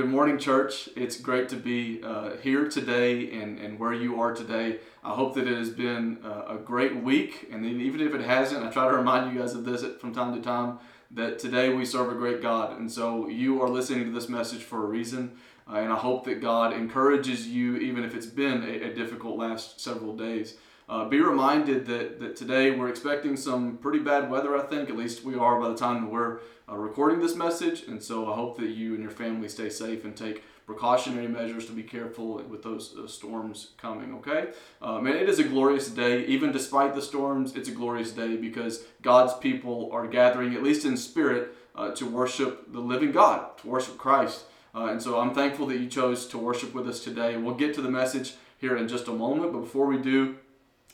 good morning, church. It's great to be uh, here today and, and where you are today. I hope that it has been uh, a great week. And even if it hasn't, I try to remind you guys of this from time to time that today we serve a great God. And so you are listening to this message for a reason. Uh, and I hope that God encourages you, even if it's been a, a difficult last several days. Uh, be reminded that, that today we're expecting some pretty bad weather, I think. At least we are by the time that we're uh, recording this message. And so I hope that you and your family stay safe and take precautionary measures to be careful with those uh, storms coming, okay? Um, it is a glorious day. Even despite the storms, it's a glorious day because God's people are gathering, at least in spirit, uh, to worship the living God, to worship Christ. Uh, and so I'm thankful that you chose to worship with us today. We'll get to the message here in just a moment, but before we do,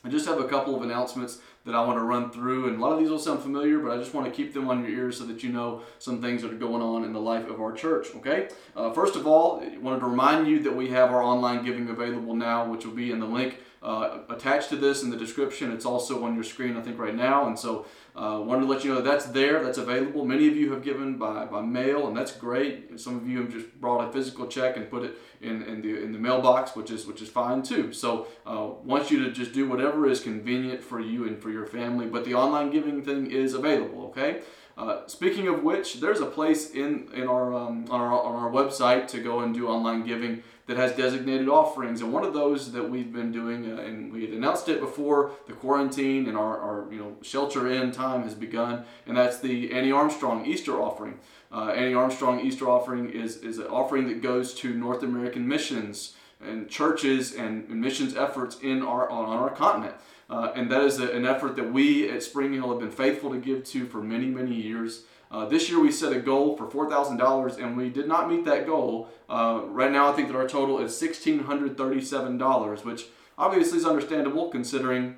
I just have a couple of announcements that I want to run through, and a lot of these will sound familiar, but I just want to keep them on your ears so that you know some things that are going on in the life of our church. Okay. Uh, first of all, I wanted to remind you that we have our online giving available now, which will be in the link uh, attached to this in the description. It's also on your screen, I think, right now, and so uh, wanted to let you know that that's there, that's available. Many of you have given by, by mail, and that's great. Some of you have just brought a physical check and put it in, in the in the mailbox, which is which is fine too. So uh, want you to just do whatever is convenient for you and for your family. But the online giving thing is available. Okay. Uh, speaking of which, there's a place in in our um, on our on our website to go and do online giving that has designated offerings. And one of those that we've been doing, uh, and we had announced it before the quarantine and our, our you know shelter in time has begun, and that's the Annie Armstrong Easter offering. Uh, Annie Armstrong Easter offering is, is an offering that goes to North American missions and churches and, missions efforts in our on our continent. Uh, and that is a, an effort that we at Spring Hill have been faithful to give to for many, many years. Uh, this year we set a goal for $4,000 and we did not meet that goal. Uh, right now I think that our total is $1,637, which obviously is understandable considering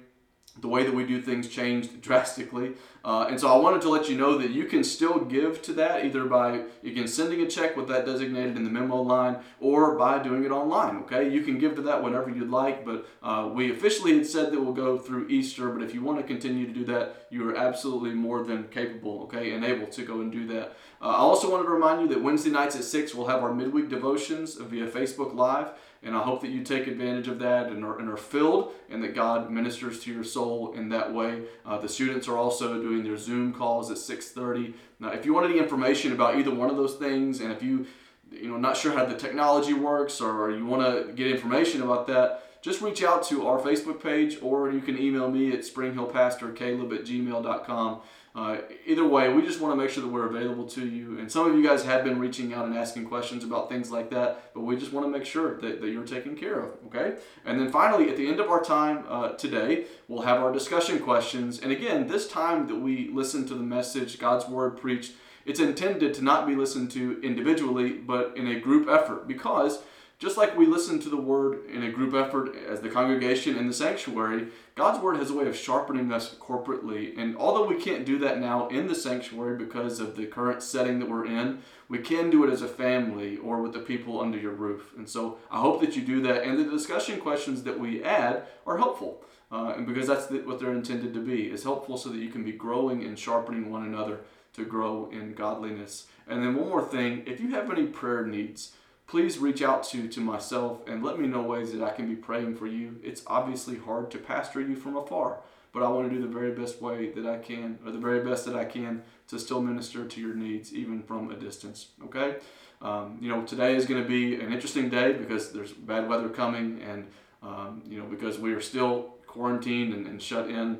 the way that we do things changed drastically. Uh, and so I wanted to let you know that you can still give to that either by again, sending a check with that designated in the memo line or by doing it online. Okay, you can give to that whenever you'd like, but uh, we officially had said that we'll go through Easter. But if you want to continue to do that, you are absolutely more than capable, okay, and able to go and do that. Uh, I also wanted to remind you that Wednesday nights at six we'll have our midweek devotions via Facebook Live. And I hope that you take advantage of that and are, and are filled and that God ministers to your soul in that way. Uh, the students are also doing their Zoom calls at 6.30. Now, if you want any information about either one of those things and if you, you know, not sure how the technology works or you want to get information about that, just reach out to our Facebook page or you can email me at springhillpastorcaleb at gmail.com. Uh, either way, we just want to make sure that we're available to you. And some of you guys have been reaching out and asking questions about things like that, but we just want to make sure that, that you're taken care of, okay? And then finally, at the end of our time uh, today, we'll have our discussion questions. And again, this time that we listen to the message, God's Word preached, it's intended to not be listened to individually, but in a group effort because just like we listen to the word in a group effort as the congregation in the sanctuary, God's word has a way of sharpening us corporately. And although we can't do that now in the sanctuary because of the current setting that we're in, we can do it as a family or with the people under your roof. And so I hope that you do that. And the discussion questions that we add are helpful. Uh, and because that's the, what they're intended to be, is helpful so that you can be growing and sharpening one another to grow in godliness. And then one more thing, if you have any prayer needs, please reach out to, to myself and let me know ways that I can be praying for you. It's obviously hard to pastor you from afar, but I want to do the very best way that I can, or the very best that I can to still minister to your needs, even from a distance. Okay? Um, you know, today is going to be an interesting day because there's bad weather coming, and, um, you know, because we are still quarantined and, and shut in.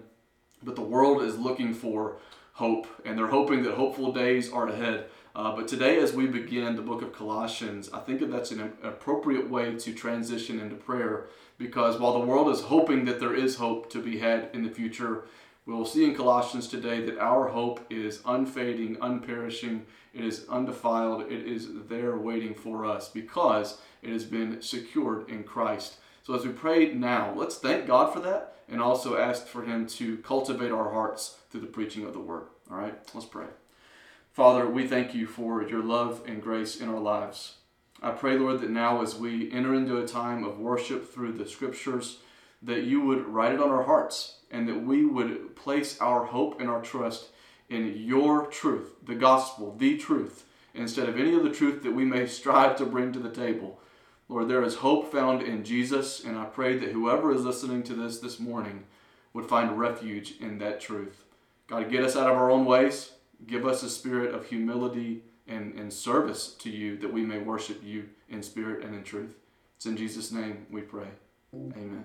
But the world is looking for hope, and they're hoping that hopeful days are ahead. Uh, but today, as we begin the book of Colossians, I think that that's an appropriate way to transition into prayer because while the world is hoping that there is hope to be had in the future, we will see in Colossians today that our hope is unfading, unperishing, it is undefiled, it is there waiting for us because it has been secured in Christ. So as we pray now, let's thank God for that and also ask for Him to cultivate our hearts through the preaching of the Word. All right, let's pray. Father, we thank you for your love and grace in our lives. I pray, Lord, that now as we enter into a time of worship through the scriptures, that you would write it on our hearts and that we would place our hope and our trust in your truth, the gospel, the truth, instead of any of the truth that we may strive to bring to the table. Lord, there is hope found in Jesus, and I pray that whoever is listening to this this morning would find refuge in that truth. God, get us out of our own ways. Give us a spirit of humility and, and service to you that we may worship you in spirit and in truth. It's in Jesus' name we pray. Amen.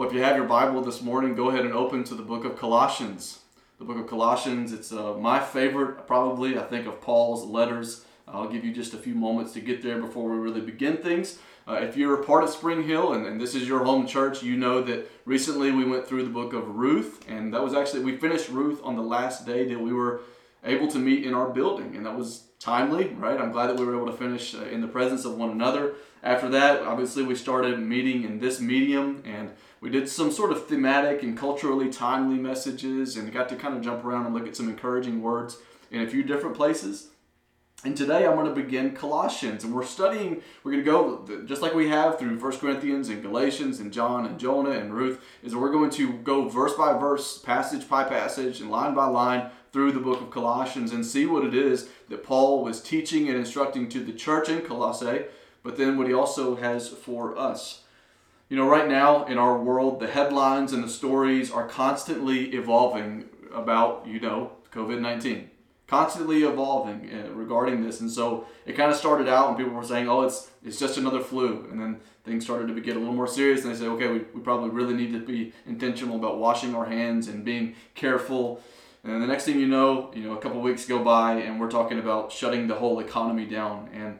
Well, if you have your Bible this morning, go ahead and open to the book of Colossians. The book of Colossians, it's uh, my favorite, probably, I think, of Paul's letters. I'll give you just a few moments to get there before we really begin things. Uh, if you're a part of Spring Hill and, and, this is your home church, you know that recently we went through the book of Ruth, and that was actually, we finished Ruth on the last day that we were able to meet in our building, and that was timely, right? I'm glad that we were able to finish uh, in the presence of one another. After that, obviously, we started meeting in this medium, and we did some sort of thematic and culturally timely messages and got to kind of jump around and look at some encouraging words in a few different places. And today I'm going to begin Colossians, and we're studying, we're going to go just like we have through 1 Corinthians and Galatians and John and Jonah and Ruth, is we're going to go verse by verse, passage by passage, and line by line through the book of Colossians and see what it is that Paul was teaching and instructing to the church in Colossae, but then what he also has for us. You know, right now in our world, the headlines and the stories are constantly evolving about, you know, COVID 19. Constantly evolving uh, regarding this. And so it kind of started out and people were saying, oh, it's, it's just another flu. And then things started to get a little more serious. And they said, okay, we, we probably really need to be intentional about washing our hands and being careful. And the next thing you know, you know, a couple weeks go by and we're talking about shutting the whole economy down. And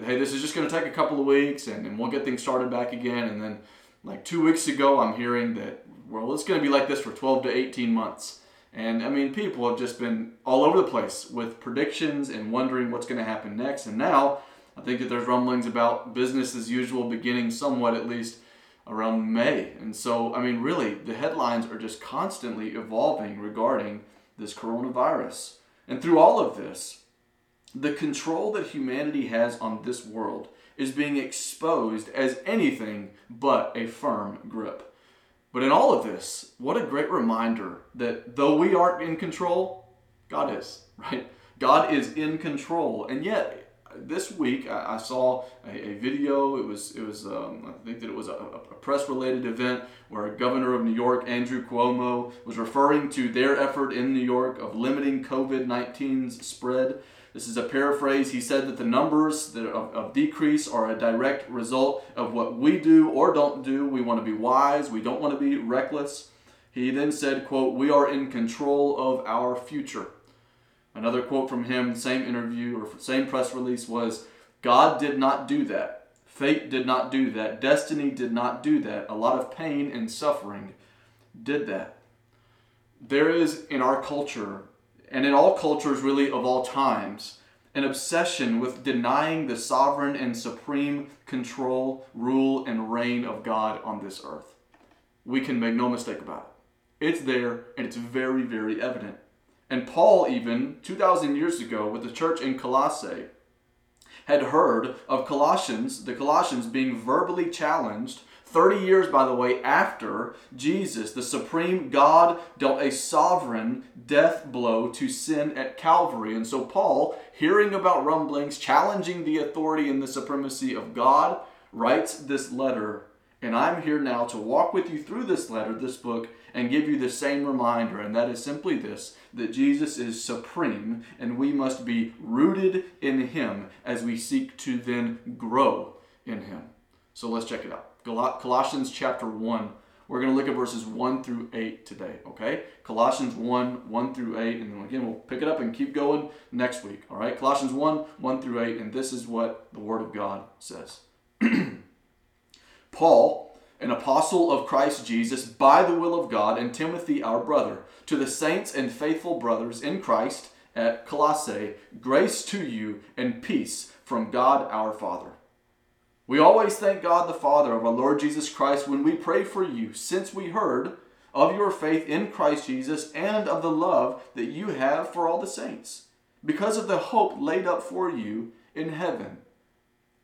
hey, this is just going to take a couple of weeks and, and we'll get things started back again. And then, like two weeks ago, I'm hearing that, well, it's going to be like this for 12 to 18 months. And I mean, people have just been all over the place with predictions and wondering what's going to happen next. And now, I think that there's rumblings about business as usual beginning somewhat at least around May. And so, I mean, really, the headlines are just constantly evolving regarding this coronavirus. And through all of this, the control that humanity has on this world is being exposed as anything but a firm grip. But in all of this, what a great reminder that though we aren't in control, God is, right? God is in control. And yet, this week I, saw a, video. It was it was um, I think that it was a, a press related event where Governor of New York Andrew Cuomo was referring to their effort in New York of limiting COVID 19's spread. This is a paraphrase. He said that the numbers that of, of decrease are a direct result of what we do or don't do. We want to be wise. We don't want to be reckless. He then said, quote, we are in control of our future. Another quote from him, same interview or same press release was, God did not do that. Fate did not do that. Destiny did not do that. A lot of pain and suffering did that. There is in our culture and in all cultures, really, of all times, an obsession with denying the sovereign and supreme control, rule, and reign of God on this earth. We can make no mistake about it. It's there, and it's very, very evident. And Paul, even 2,000 years ago, with the church in Colossae, had heard of Colossians, the Colossians being verbally challenged 30 years, by the way, after Jesus, the supreme God, dealt a sovereign death blow to sin at Calvary. And so, Paul, hearing about rumblings, challenging the authority and the supremacy of God, writes this letter. And I'm here now to walk with you through this letter, this book, and give you the same reminder. And that is simply this that Jesus is supreme, and we must be rooted in Him as we seek to then grow in Him. So let's check it out. Colossians chapter 1. We're going to look at verses 1 through 8 today, okay? Colossians 1, 1 through 8, and then again, we'll pick it up and keep going next week, all right? Colossians 1, 1 through 8, and this is what the Word of God says. Paul, an apostle of Christ Jesus by the will of God, and Timothy, our brother, to the saints and faithful brothers in Christ at Colossae, grace to you and peace from God our Father. We always thank God the Father of our Lord Jesus Christ when we pray for you, since we heard of your faith in Christ Jesus and of the love that you have for all the saints, because of the hope laid up for you in heaven.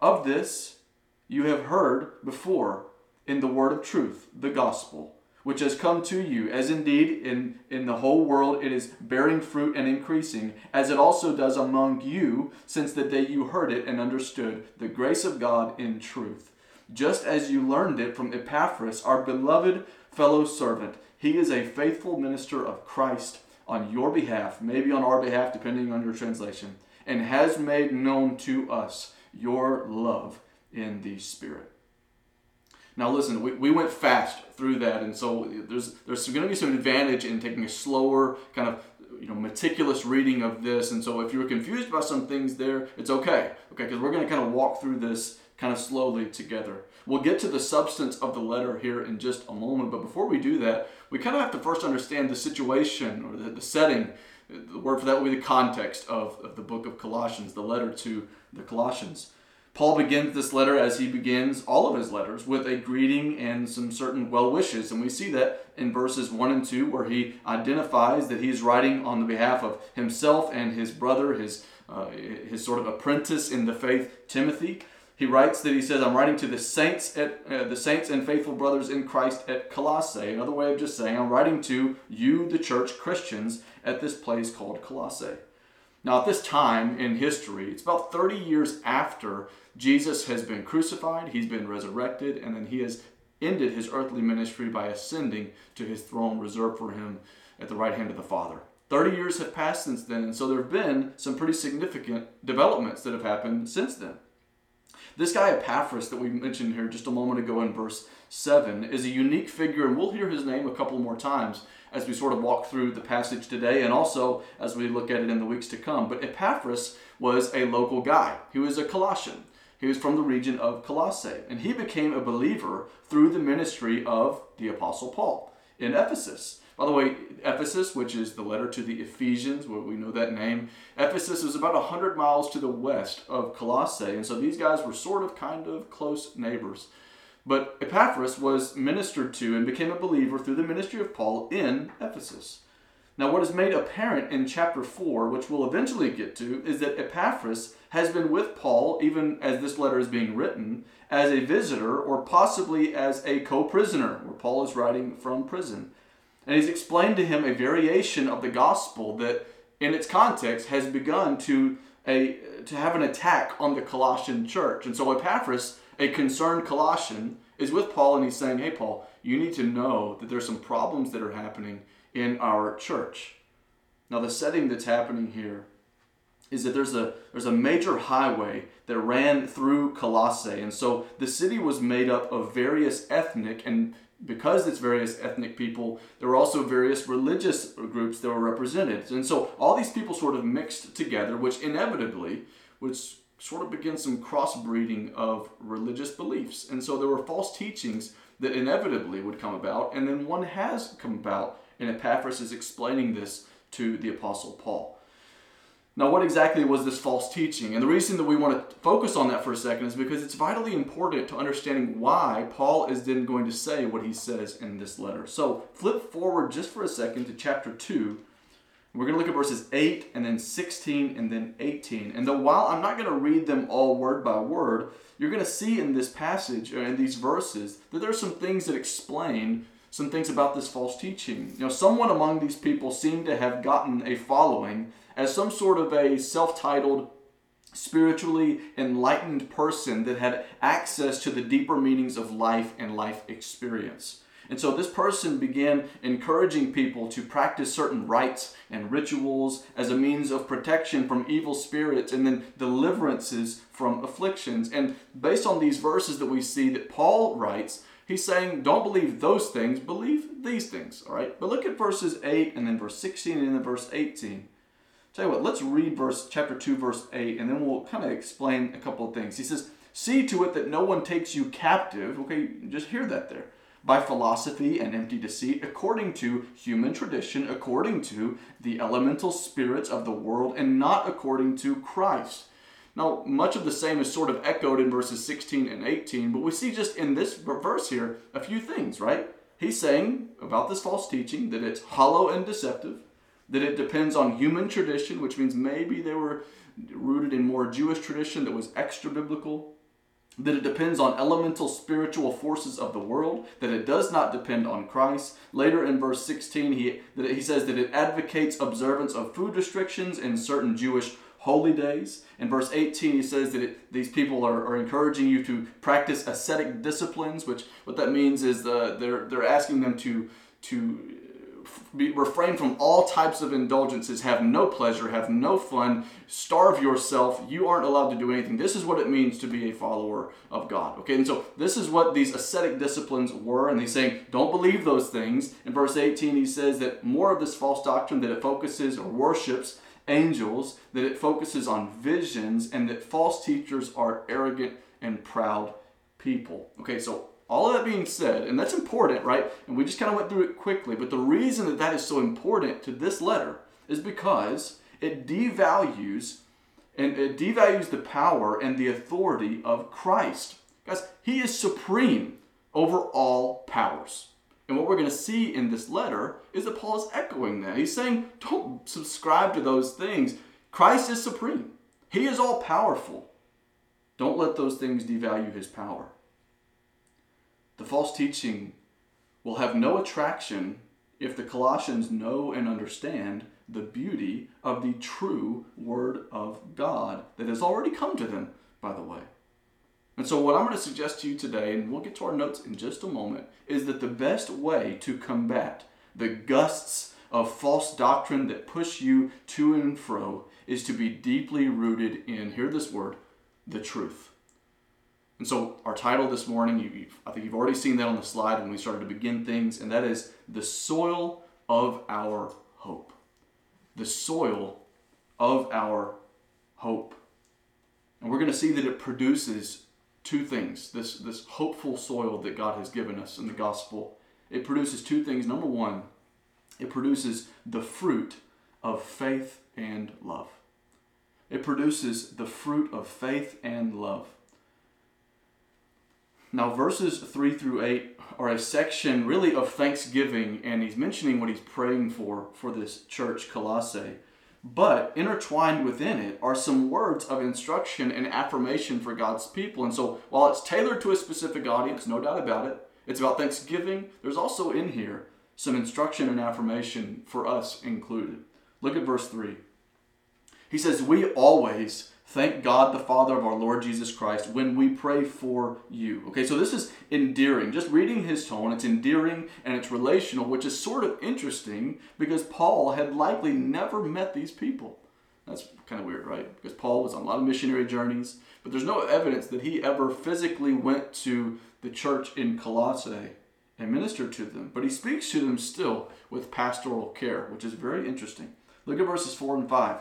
Of this you have heard before in the word of truth, the gospel, which has come to you, as indeed in, in the whole world it is bearing fruit and increasing, as it also does among you since the day you heard it and understood the grace of God in truth. Just as you learned it from Epaphras, our beloved fellow servant. He is a faithful minister of Christ on your behalf, maybe on our behalf, depending on your translation, and has made known to us your love in the Spirit. Now, listen, we, we went fast through that, and so there's there's going to be some advantage in taking a slower, kind of you know meticulous reading of this. And so, if you're confused about some things there, it's okay, okay, because we're going to kind of walk through this kind of slowly together. We'll get to the substance of the letter here in just a moment, but before we do that, we kind of have to first understand the situation or the, the setting. The word for that will be the context of, of the book of Colossians, the letter to the Colossians. Paul begins this letter as he begins all of his letters with a greeting and some certain well wishes. And we see that in verses 1 and 2, where he identifies that he's writing on the behalf of himself and his brother, his, uh, his sort of apprentice in the faith, Timothy. He writes that he says, I'm writing to the saints at uh, the saints and faithful brothers in Christ at Colossae. Another way of just saying, I'm writing to you, the church Christians, at this place called Colossae. Now, at this time in history, it's about 30 years after Jesus has been crucified, he's been resurrected, and then he has ended his earthly ministry by ascending to his throne reserved for him at the right hand of the Father. 30 years have passed since then, and so there have been some pretty significant developments that have happened since then. This guy Epaphras that we mentioned here just a moment ago in verse 7 is a unique figure, and we'll hear his name a couple more times as we sort of walk through the passage today and also as we look at it in the weeks to come. But Epaphras was a local guy, he was a Colossian. He was from the region of Colossae, and he became a believer through the ministry of the Apostle Paul in Ephesus. By the way, Ephesus, which is the letter to the Ephesians, where we know that name, Ephesus is about 100 miles to the west of Colossae, and so these guys were sort of kind of close neighbors. But Epaphras was ministered to and became a believer through the ministry of Paul in Ephesus. Now, what is made apparent in chapter 4, which we'll eventually get to, is that Epaphras has been with Paul, even as this letter is being written, as a visitor or possibly as a co prisoner, where Paul is writing from prison. And he's explained to him a variation of the gospel that, in its context, has begun to, a, to have an attack on the Colossian church. And so Epaphras, a concerned Colossian, is with Paul and he's saying, Hey, Paul, you need to know that there's some problems that are happening in our church. Now, the setting that's happening here is that there's a there's a major highway that ran through Colossae, and so the city was made up of various ethnic and because it's various ethnic people, there were also various religious groups that were represented. And so all these people sort of mixed together, which inevitably would sort of begin some crossbreeding of religious beliefs. And so there were false teachings that inevitably would come about, and then one has come about and Epaphras is explaining this to the Apostle Paul. Now, what exactly was this false teaching? And the reason that we want to focus on that for a second is because it's vitally important to understanding why Paul is then going to say what he says in this letter. So, flip forward just for a second to chapter 2. We're going to look at verses 8 and then 16 and then 18. And though while I'm not going to read them all word by word, you're going to see in this passage, or in these verses, that there are some things that explain some things about this false teaching. You know, someone among these people seemed to have gotten a following as some sort of a self titled, spiritually enlightened person that had access to the deeper meanings of life and life experience. And so this person began encouraging people to practice certain rites and rituals as a means of protection from evil spirits and then deliverances from afflictions. And based on these verses that we see that Paul writes, He's saying, don't believe those things, believe these things. All right. But look at verses 8 and then verse 16 and then verse 18. Tell you what, let's read verse chapter 2, verse 8, and then we'll kind of explain a couple of things. He says, See to it that no one takes you captive. Okay, just hear that there. By philosophy and empty deceit, according to human tradition, according to the elemental spirits of the world, and not according to Christ. Now, much of the same is sort of echoed in verses 16 and 18, but we see just in this verse here a few things, right? He's saying about this false teaching that it's hollow and deceptive, that it depends on human tradition, which means maybe they were rooted in more Jewish tradition that was extra biblical, that it depends on elemental spiritual forces of the world, that it does not depend on Christ. Later in verse 16, he, that he says that it advocates observance of food restrictions in certain Jewish holy days. In verse 18, he says that it, these people are, are encouraging you to practice ascetic disciplines, which what that means is the, they're, they're asking them to, to be, refrain from all types of indulgences, have no pleasure, have no fun, starve yourself. You aren't allowed to do anything. This is what it means to be a follower of God. Okay, and so this is what these ascetic disciplines were, and he's saying, don't believe those things. In verse 18, he says that more of this false doctrine that it focuses or worships angels, that it focuses on visions, and that false teachers are arrogant and proud people. Okay, so all of that being said, and that's important, right? And we just kind of went through it quickly, but the reason that that is so important to this letter is because it devalues and it devalues the power and the authority of Christ. Guys, he is supreme over all powers. And what we're going to see in this letter is that Paul is echoing that. He's saying, don't subscribe to those things. Christ is supreme, He is all powerful. Don't let those things devalue His power. The false teaching will have no attraction if the Colossians know and understand the beauty of the true Word of God that has already come to them, by the way. And so, what I'm going to suggest to you today, and we'll get to our notes in just a moment, is that the best way to combat the gusts of false doctrine that push you to and fro is to be deeply rooted in, hear this word, the truth. And so, our title this morning, you, I think you've already seen that on the slide when we started to begin things, and that is The Soil of Our Hope. The soil of our hope. And we're going to see that it produces two things this, this hopeful soil that God has given us in the gospel. It produces two things. Number one, it produces the fruit of faith and love. It produces the fruit of faith and love. Now, verses 3 through 8 are a section really of thanksgiving, and he's mentioning what he's praying for for this church, Colossae. But intertwined within it are some words of instruction and affirmation for God's people. And so while it's tailored to a specific audience, no doubt about it, it's about Thanksgiving, there's also in here some instruction and affirmation for us included. Look at verse 3. He says, We always Thank God the Father of our Lord Jesus Christ when we pray for you. Okay, so this is endearing. Just reading his tone, it's endearing and it's relational, which is sort of interesting because Paul had likely never met these people. That's kind of weird, right? Because Paul was on a lot of missionary journeys, but there's no evidence that he ever physically went to the church in Colossae and ministered to them. But he speaks to them still with pastoral care, which is very interesting. Look at verses 4 and 5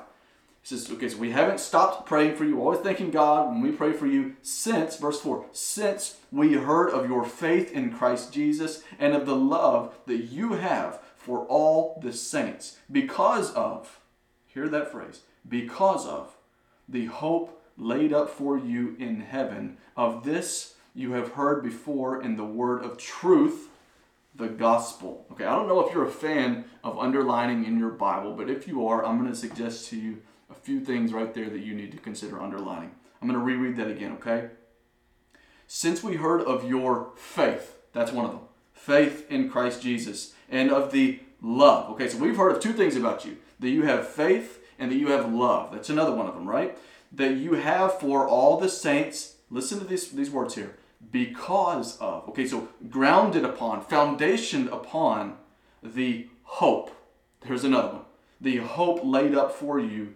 says, okay, so we haven't stopped praying for you, always thanking God when we pray for you since, verse 4, since we heard of your faith in Christ Jesus and of the love that you have for all the saints, because of, hear that phrase, because of the hope laid up for you in heaven. Of this you have heard before in the word of truth, the gospel. Okay, I don't know if you're a fan of underlining in your Bible, but if you are, I'm going to suggest to you a few things right there that you need to consider underlining. I'm going to reread that again, okay? Since we heard of your faith, that's one of them, faith in Christ Jesus, and of the love. Okay, so we've heard of two things about you that you have faith and that you have love. That's another one of them, right? That you have for all the saints, listen to these, these words here, because of. Okay, so grounded upon, foundationed upon the hope. There's another one the hope laid up for you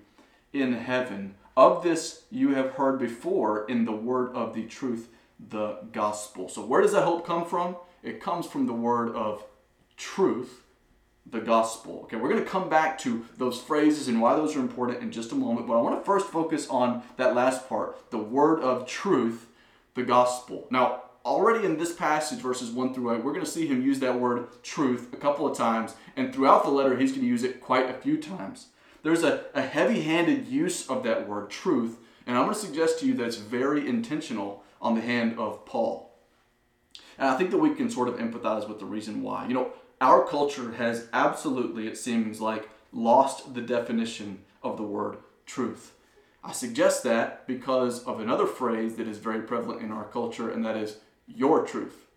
in heaven. Of this you have heard before in the word of the truth, the gospel. So, where does that hope come from? It comes from the word of truth, the gospel. Okay, we're going to come back to those phrases and why those are important in just a moment, but I want to first focus on that last part the word of truth, the gospel. Now, already in this passage, verses 1 through 8, we're going to see him use that word truth a couple of times, and throughout the letter, he's going to use it quite a few times. There's a, a heavy handed use of that word truth, and I'm going to suggest to you that it's very intentional on the hand of Paul. And I think that we can sort of empathize with the reason why. You know, our culture has absolutely, it seems like, lost the definition of the word truth. I suggest that because of another phrase that is very prevalent in our culture, and that is your truth.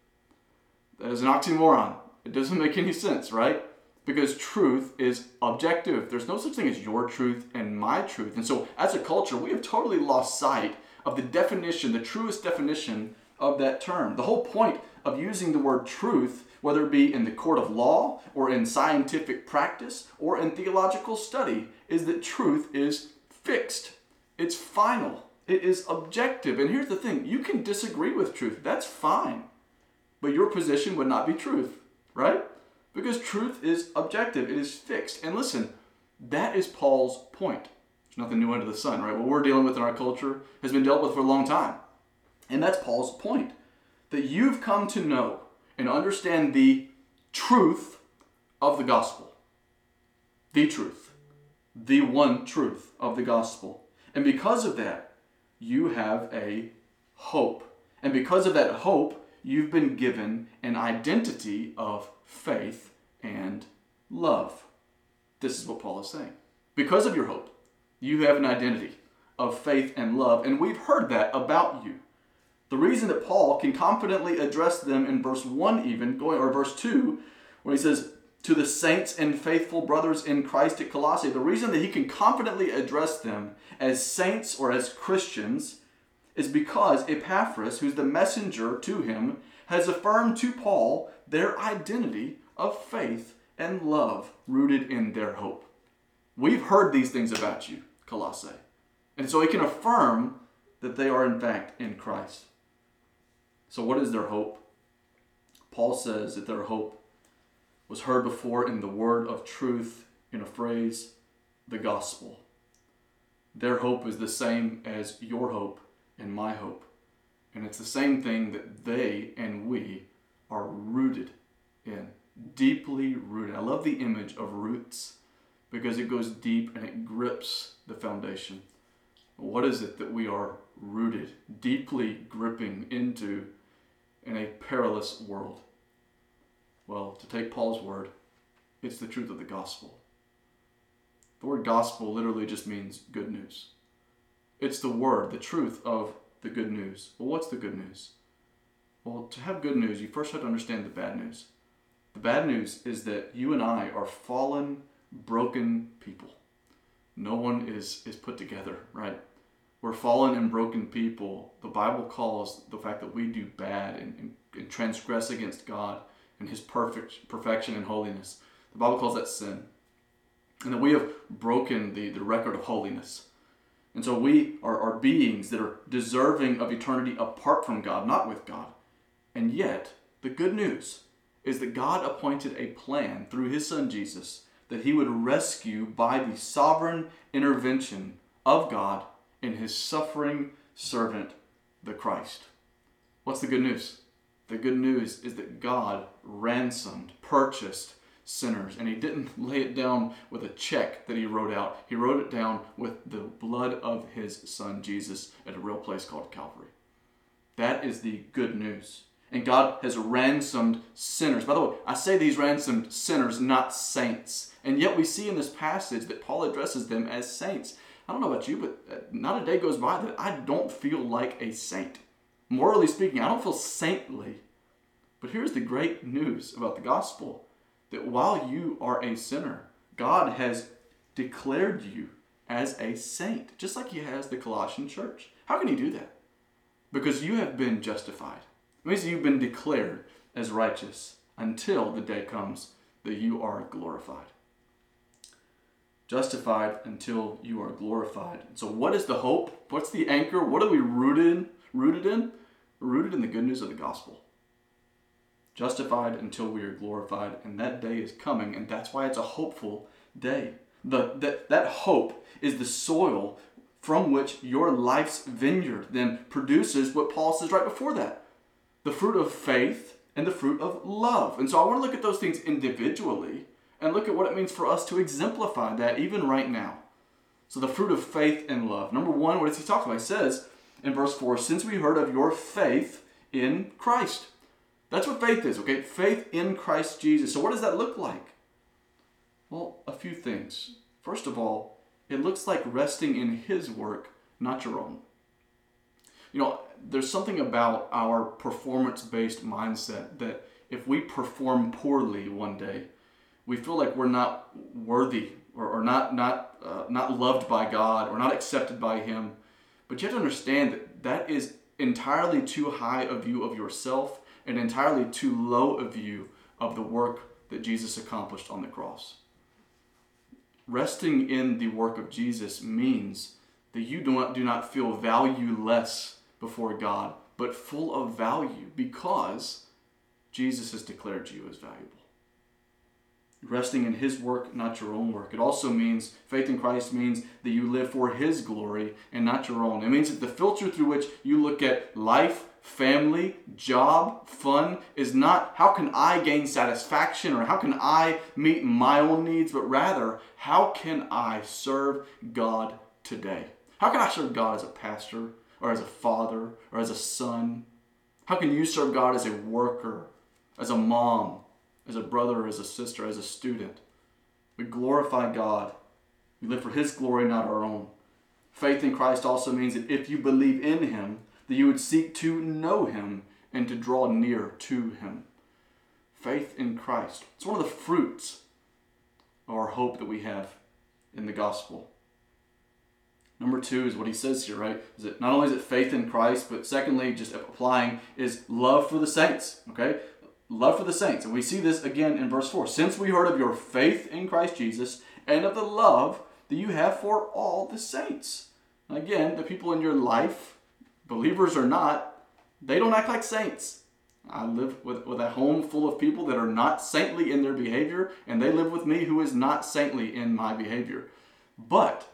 That is an oxymoron. It doesn't make any sense, right? Because truth is objective. There's no such thing as your truth and my truth. And so, as a culture, we have totally lost sight of the definition, the truest definition of that term. The whole point of using the word truth, whether it be in the court of law or in scientific practice or in theological study, is that truth is fixed, it's final, it is objective. And here's the thing you can disagree with truth, that's fine. But your position would not be truth, right? Because truth is objective, it is fixed. And listen, that is Paul's point. There's nothing new under the sun, right? What we're dealing with in our culture has been dealt with for a long time. And that's Paul's point that you've come to know and understand the truth of the gospel. The truth. The one truth of the gospel. And because of that, you have a hope. And because of that hope, you've been given an identity of faith and love. This is what Paul is saying. Because of your hope, you have an identity of faith and love. And we've heard that about you. The reason that Paul can confidently address them in verse 1 even, going or verse 2, when he says, to the saints and faithful brothers in Christ at Colossae, the reason that he can confidently address them as saints or as Christians is because Epaphras, who's the messenger to him, has affirmed to Paul their identity of faith and love rooted in their hope. We've heard these things about you, Colossae. And so he can affirm that they are in fact in Christ. So, what is their hope? Paul says that their hope was heard before in the word of truth, in a phrase, the gospel. Their hope is the same as your hope and my hope. And it's the same thing that they and we are rooted in, deeply rooted. I love the image of roots because it goes deep and it grips the foundation. What is it that we are rooted, deeply gripping into in a perilous world? Well, to take Paul's word, it's the truth of the gospel. The word gospel literally just means good news. It's the word, the truth of the good news. Well, what's the good news? Well, to have good news, you first have to understand the bad news. The bad news is that you and I are fallen, broken people. No one is, is put together, right? we're fallen and broken people. The Bible calls the fact that we do bad and, and, and transgress against God and His perfect perfection and holiness. The Bible calls that sin. And that we have broken the, the record of holiness. And so we are, are beings that are deserving of eternity apart from God, not with God. And yet, the good news is that God appointed a plan through His Son Jesus that He would rescue by the sovereign intervention of God in his suffering servant, the Christ. What's the good news? The good news is that God ransomed, purchased sinners, and he didn't lay it down with a check that he wrote out. He wrote it down with the blood of his son Jesus at a real place called Calvary. That is the good news. And God has ransomed sinners. By the way, I say these ransomed sinners, not saints. And yet we see in this passage that Paul addresses them as saints. I don't know about you, but uh, not a day goes by that I don't feel like a saint. Morally speaking, I don't feel saintly. But here's the great news about the gospel that while you are a sinner, God has declared you as a saint, just like He has the Colossian church. How can He do that? Because you have been justified. It means you've been declared as righteous until the day comes that you are glorified justified until you are glorified. So what is the hope? What's the anchor? What are we rooted in? Rooted in? rooted in the good news of the gospel. Justified until we are glorified, and that day is coming, and that's why it's a hopeful day. The, that, that hope is the soil from which your life's vineyard then produces what Paul says right before that the fruit of faith and the fruit of love. And so I want to look at those things individually and look at what it means for us to exemplify that even right now. So the fruit of faith and love. Number one, what does he talk about? He says in verse 4 Since we heard of your faith in Christ. That's what faith is, okay? Faith in Christ Jesus. So what does that look like? Well, a few things. First of all, it looks like resting in His work, not your own. You know, there's something about our performance based mindset that if we perform poorly one day, we feel like we're not worthy or, or not, not, uh, not loved by God or not accepted by Him. But you have to understand that that is entirely too high a view of yourself and entirely too low a view of the work that Jesus accomplished on the cross. Resting in the work of Jesus means that you do not, do not feel valueless before God, but full of value because Jesus has declared you as valuable. Resting in His work, not your own work. It also means, faith in Christ means that you live for His glory and not your own. It means that the filter through which you look at life, family, job, fun is not how can I gain satisfaction or how can I meet my own needs, but rather how can I serve God today? How can I serve God as a pastor or as a father or as a son? How can you serve God as a worker, as a mom, as a brother, as a sister, as a student? We glorify God. We live for His glory, not our own. Faith in Christ also means that if you believe in Him, that you would seek to know him and to draw near to him. Faith in Christ. It's one of the fruits of our hope that we have in the gospel. Number two is what he says here, right? Is it not only is it faith in Christ, but secondly, just applying is love for the saints. Okay? Love for the saints. And we see this again in verse 4. Since we heard of your faith in Christ Jesus and of the love that you have for all the saints. Again, the people in your life believers or not, they don't act like saints. I live with, with a home full of people that are not saintly in their behavior, and they live with me who is not saintly in my behavior. But,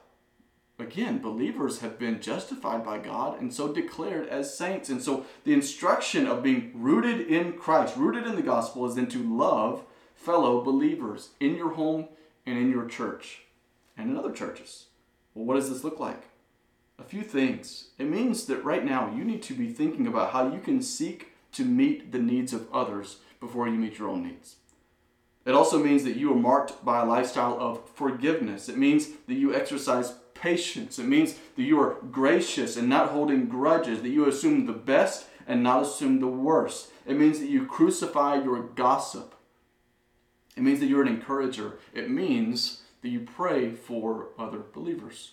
again, believers have been justified by God and so declared as saints. And so the instruction of being rooted in Christ, rooted in the gospel, is then to love fellow believers in your home and in your church and in other churches. Well, what does this look like? A few things. It means that right now you need to be thinking about how you can seek to meet the needs of others before you meet your own needs. It also means that you are marked by a lifestyle of forgiveness. It means that you exercise patience. It means that you are gracious and not holding grudges, that you assume the best and not assume the worst. It means that you crucify your gossip. It means that you're an encourager. It means that you pray for other believers.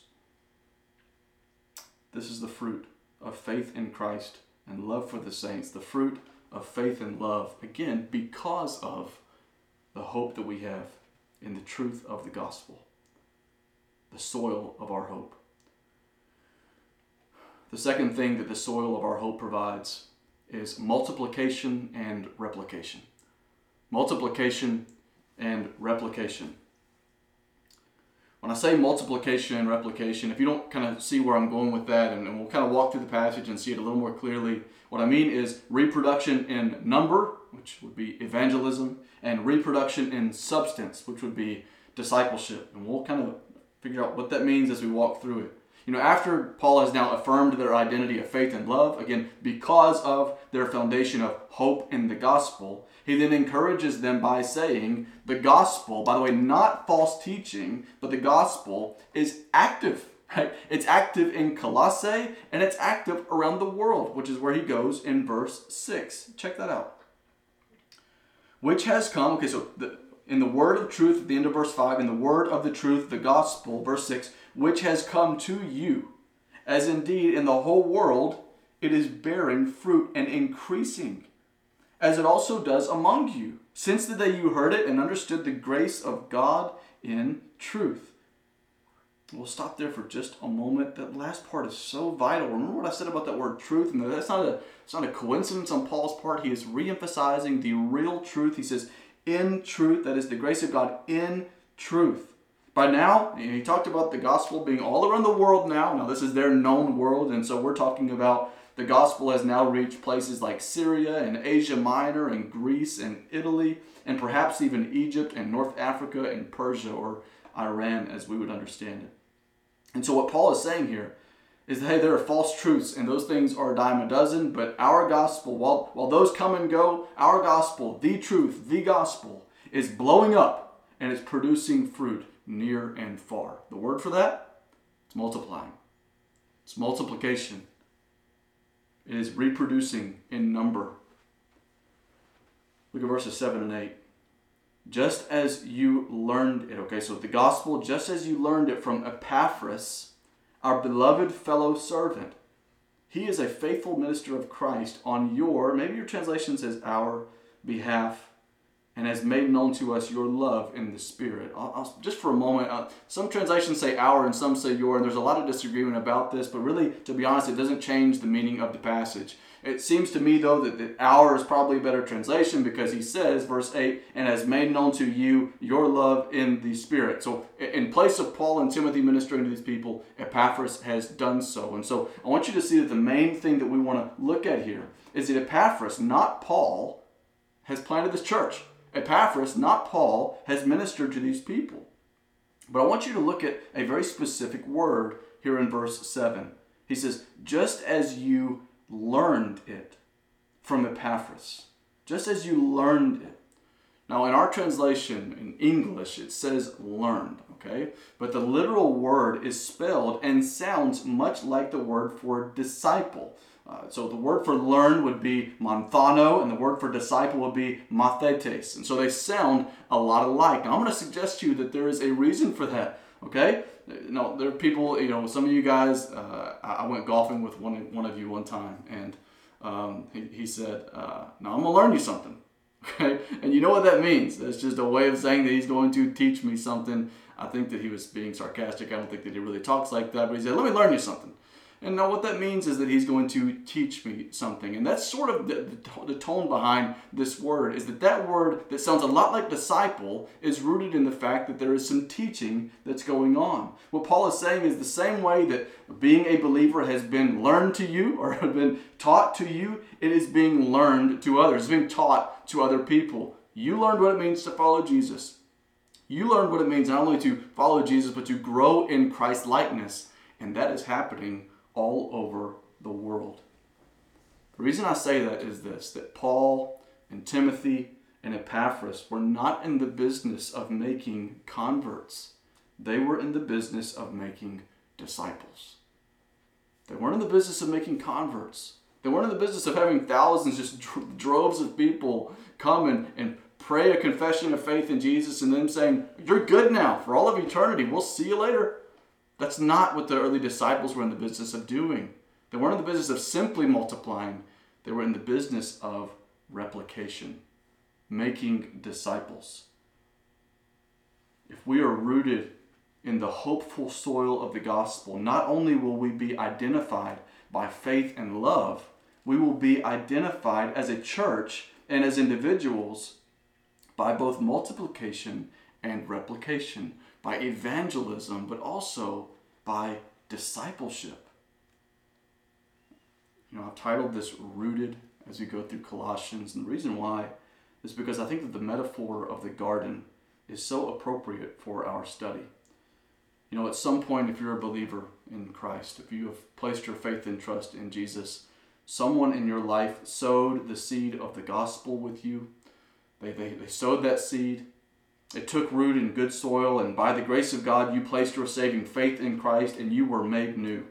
This is the fruit of faith in Christ and love for the saints, the fruit of faith and love, again, because of the hope that we have in the truth of the gospel, the soil of our hope. The second thing that the soil of our hope provides is multiplication and replication. Multiplication and replication. When I say multiplication and replication, if you don't kind of see where I'm going with that, and, and we'll kind of walk through the passage and see it a little more clearly, what I mean is reproduction in number, which would be evangelism, and reproduction in substance, which would be discipleship. And we'll kind of figure out what that means as we walk through it. You know, after Paul has now affirmed their identity of faith and love, again, because of their foundation of hope in the gospel, he then encourages them by saying, the gospel, by the way, not false teaching, but the gospel is active, right? It's active in Colossae and it's active around the world, which is where he goes in verse 6. Check that out. Which has come, okay, so the, in the word of truth at the end of verse 5, in the word of the truth, the gospel, verse 6, which has come to you, as indeed in the whole world it is bearing fruit and increasing, as it also does among you, since the day you heard it and understood the grace of God in truth. We'll stop there for just a moment. That last part is so vital. Remember what I said about that word truth? And that's not a it's not a coincidence on Paul's part. He is re-emphasizing the real truth. He says, in truth, that is the grace of God in truth. By now, he talked about the gospel being all around the world now. Now, this is their known world, and so we're talking about the gospel has now reached places like Syria and Asia Minor and Greece and Italy and perhaps even Egypt and North Africa and Persia or Iran as we would understand it. And so, what Paul is saying here is that, hey, there are false truths and those things are a dime a dozen, but our gospel, while, while those come and go, our gospel, the truth, the gospel, is blowing up and it's producing fruit near and far. The word for that? It's multiplying, it's multiplication. It is reproducing in number. Look at verses 7 and 8 just as you learned it. Okay, so the gospel, just as you learned it from Epaphras, our beloved fellow servant. He is a faithful minister of Christ on your, maybe your translation says our behalf, and has made known to us your love in the Spirit. I'll, I'll, just for a moment, uh, some translations say our and some say your, and there's a lot of disagreement about this, but really, to be honest, it doesn't change the meaning of the passage. It seems to me, though, that the our is probably a better translation because he says, verse 8, and has made known to you your love in the Spirit. So, in place of Paul and Timothy ministering to these people, Epaphras has done so. And so, I want you to see that the main thing that we want to look at here is that Epaphras, not Paul, has planted this church. Epaphras, not Paul, has ministered to these people. But I want you to look at a very specific word here in verse 7. He says, just as you learned it from Epaphras, just as you learned it. Now, in our translation in English, it says learned, okay? But the literal word is spelled and sounds much like the word for disciple. Uh, so the word for learn would be manthano, and the word for disciple would be mathetes. And so they sound a lot alike. Now I'm going to suggest to you that there is a reason for that. Okay? No, there are people. You know, some of you guys. Uh, I went golfing with one one of you one time, and um, he, he said, uh, "Now I'm going to learn you something." Okay, and you know what that means? That's just a way of saying that he's going to teach me something. I think that he was being sarcastic. I don't think that he really talks like that, but he said, "Let me learn you something." And now what that means is that he's going to teach me something. And that's sort of the, the, tone behind this word is that that word that sounds a lot like disciple is rooted in the fact that there is some teaching that's going on. What Paul is saying is the same way that being a believer has been learned to you or been taught to you, it is being learned to others, it's being taught to other people. You learned what it means to follow Jesus. You learned what it means not only to follow Jesus, but to grow in Christ likeness. And that is happening all over the world. The reason I say that is this that Paul and Timothy and Epaphras were not in the business of making converts, they were in the business of making disciples. They weren't in the business of making converts. They weren't in the business of having thousands, just droves of people come and, and pray a confession of faith in Jesus and then saying, You're good now for all of eternity. We'll see you later. That's not what the early disciples were in the business of doing. They weren't in the business of simply multiplying, they were in the business of replication, making disciples. If we are rooted in the hopeful soil of the gospel, not only will we be identified by faith and love, we will be identified as a church and as individuals by both multiplication and replication by evangelism, but also by discipleship. You know, I've titled this Rooted as we go through Colossians, and the reason why is because I think that the metaphor of the garden is so appropriate for our study. You know, at some point, if you're a believer in Christ, if you have placed your faith and trust in Jesus, someone in your life sowed the seed of the gospel with you. They, they, they sowed that seed, it took root in good soil, and by the grace of God, you placed your saving faith in Christ and you were made new.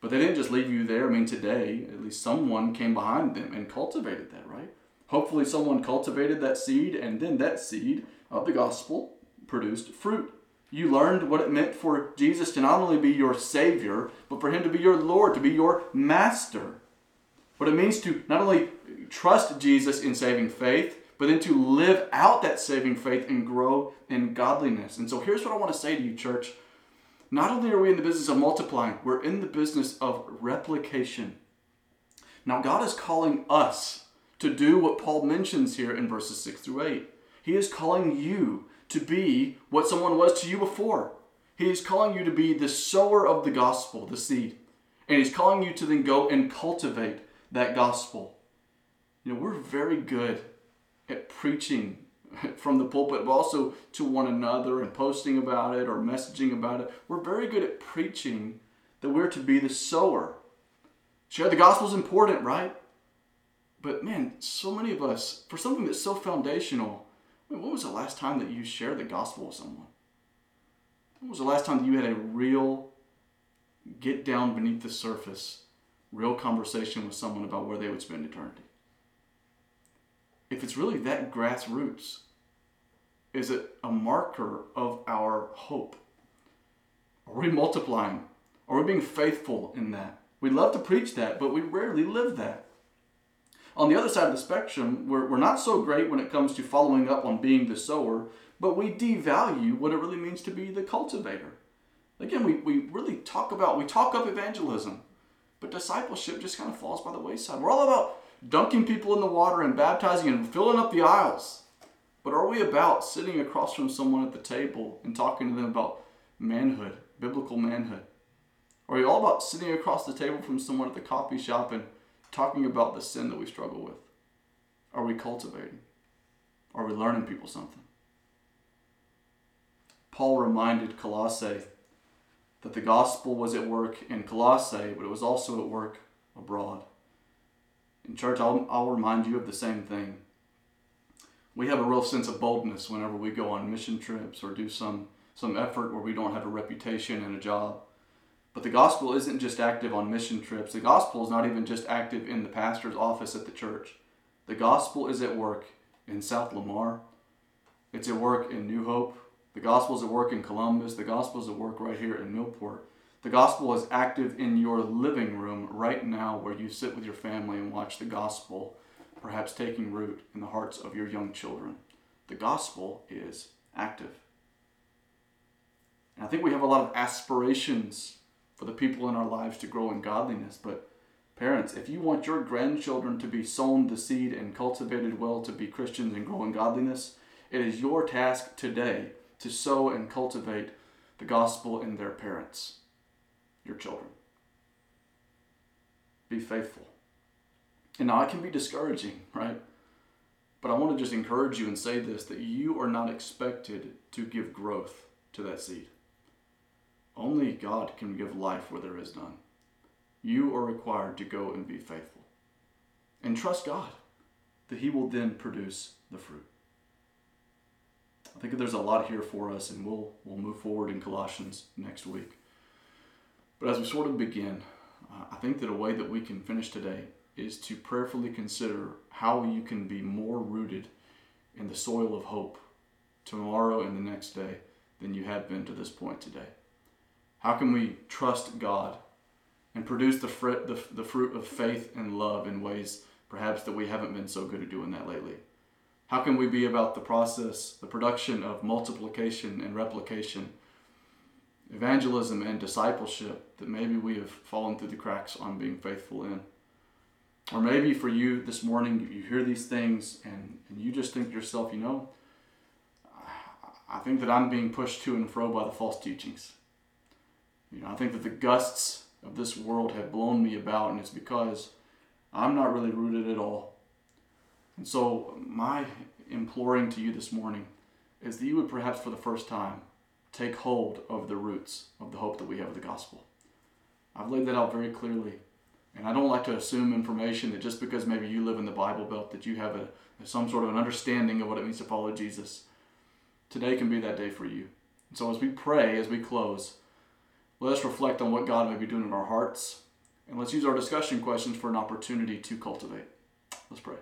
But they didn't just leave you there. I mean, today, at least someone came behind them and cultivated that, right? Hopefully, someone cultivated that seed, and then that seed of the gospel produced fruit. You learned what it meant for Jesus to not only be your Savior, but for Him to be your Lord, to be your Master. What it means to not only trust Jesus in saving faith, but then to live out that saving faith and grow in godliness. And so here's what I want to say to you, church. Not only are we in the business of multiplying, we're in the business of replication. Now, God is calling us to do what Paul mentions here in verses 6 through 8. He is calling you to be what someone was to you before. He's calling you to be the sower of the gospel, the seed. And he's calling you to then go and cultivate that gospel. You know, we're very good preaching from the pulpit, but also to one another and posting about it or messaging about it. We're very good at preaching that we're to be the sower. Share the gospel is important, right? But man, so many of us, for something that's so foundational, I mean, when was the last time that you shared the gospel with someone? When was the last time that you had a real get down beneath the surface, real conversation with someone about where they would spend eternity? If it's really that grassroots, is it a marker of our hope? Are we multiplying? Are we being faithful in that? We love to preach that, but we rarely live that. On the other side of the spectrum, we're, we're not so great when it comes to following up on being the sower, but we devalue what it really means to be the cultivator. Again, we, we really talk about, we talk up evangelism, but discipleship just kind of falls by the wayside. We're all about dunking people in the water and baptizing and filling up the aisles. But are we about sitting across from someone at the table and talking to them about manhood, biblical manhood? Are we all about sitting across the table from someone at the coffee shop and talking about the sin that we struggle with? Are we cultivating? Are we learning people something? Paul reminded Colossae that the gospel was at work in Colossae, but it was also at work abroad. In church, I'll, I'll remind you of the same thing. We have a real sense of boldness whenever we go on mission trips or do some, some effort where we don't have a reputation and a job. But the gospel isn't just active on mission trips. The gospel is not even just active in the pastor's office at the church. The gospel is at work in South Lamar. It's at work in New Hope. The gospel is at work in Columbus. The gospel is at work right here in Millport. The gospel is active in your living room right now where you sit with your family and watch the gospel, perhaps taking root in the hearts of your young children. The gospel is active. And I think we have a lot of aspirations for the people in our lives to grow in godliness. But parents, if you want your grandchildren to be sown the seed and cultivated well to be Christians and grow in godliness, it is your task today to sow and cultivate the gospel in their parents, your children. Be faithful. And now it can be discouraging, right? But I want to just encourage you and say this that you are not expected to give growth to that seed. Only God can give life where there is none. You are required to go and be faithful. And trust God that He will then produce the fruit. I think there's a lot here for us, and we'll, we'll move forward in Colossians next week. But as we sort of begin, uh, I think that a way that we can finish today is to prayerfully consider how you can be more rooted in the soil of hope tomorrow and the next day than you have been to this point today. How can we trust God and produce the fruit, the, the fruit of faith and love in ways perhaps that we haven't been so good at doing that lately? How can we be about the process, the production of multiplication and replication, evangelism and discipleship that maybe we have fallen through the cracks on being faithful in? Or maybe for you this morning, you hear these things and, and you just think to yourself, you know, I think that I'm being pushed to and fro by the false teachings. You know, I think that the gusts of this world have blown me about, and it's because I'm not really rooted at all. And so, my imploring to you this morning is that you would perhaps for the first time take hold of the roots of the hope that we have of the gospel. I've laid that out very clearly. And I don't like to assume information that just because maybe you live in the Bible Belt that you have a, some sort of an understanding of what it means to follow Jesus. Today can be that day for you. And so as we pray, as we close, let us reflect on what God may be doing in our hearts, and let's use our discussion questions for an opportunity to cultivate. Let's pray.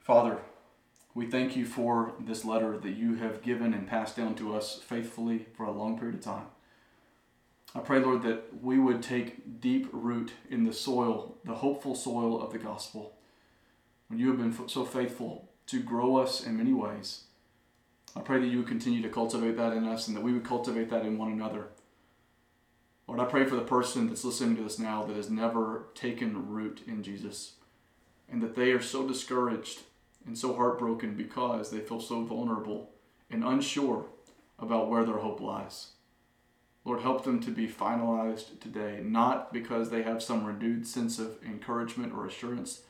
Father, we thank you for this letter that you have given and passed down to us faithfully for a long period of time. I pray, Lord, that we would take deep root in the soil, the hopeful soil of the gospel. When you have been so faithful to grow us in many ways, I pray that you would continue to cultivate that in us and that we would cultivate that in one another. Lord, I pray for the person that's listening to this now that has never taken root in Jesus and that they are so discouraged and so heartbroken because they feel so vulnerable and unsure about where their hope lies. Lord, help them to be finalized today, not because they have some renewed sense of encouragement or assurance,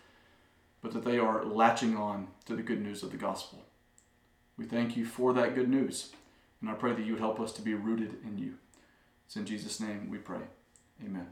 but that they are latching on to the good news of the gospel. We thank you for that good news, and I pray that you would help us to be rooted in you. It's in Jesus' name we pray. Amen.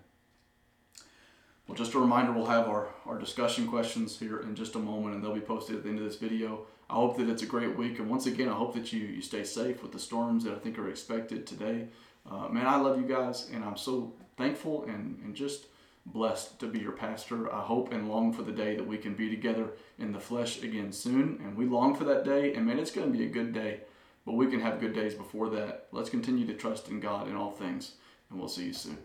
Well, just a reminder, we'll have our, our discussion questions here in just a moment, and they'll be posted at the end of this video. I hope that it's a great week, and once again, I hope that you, you stay safe with the storms that I think are expected today. Uh, man, I love you guys, and I'm so thankful and, and just blessed to be your pastor. I hope and long for the day that we can be together in the flesh again soon, and we long for that day, and man, it's going to be a good day, but we can have good days before that. Let's continue to trust in God in all things, and we'll see you soon.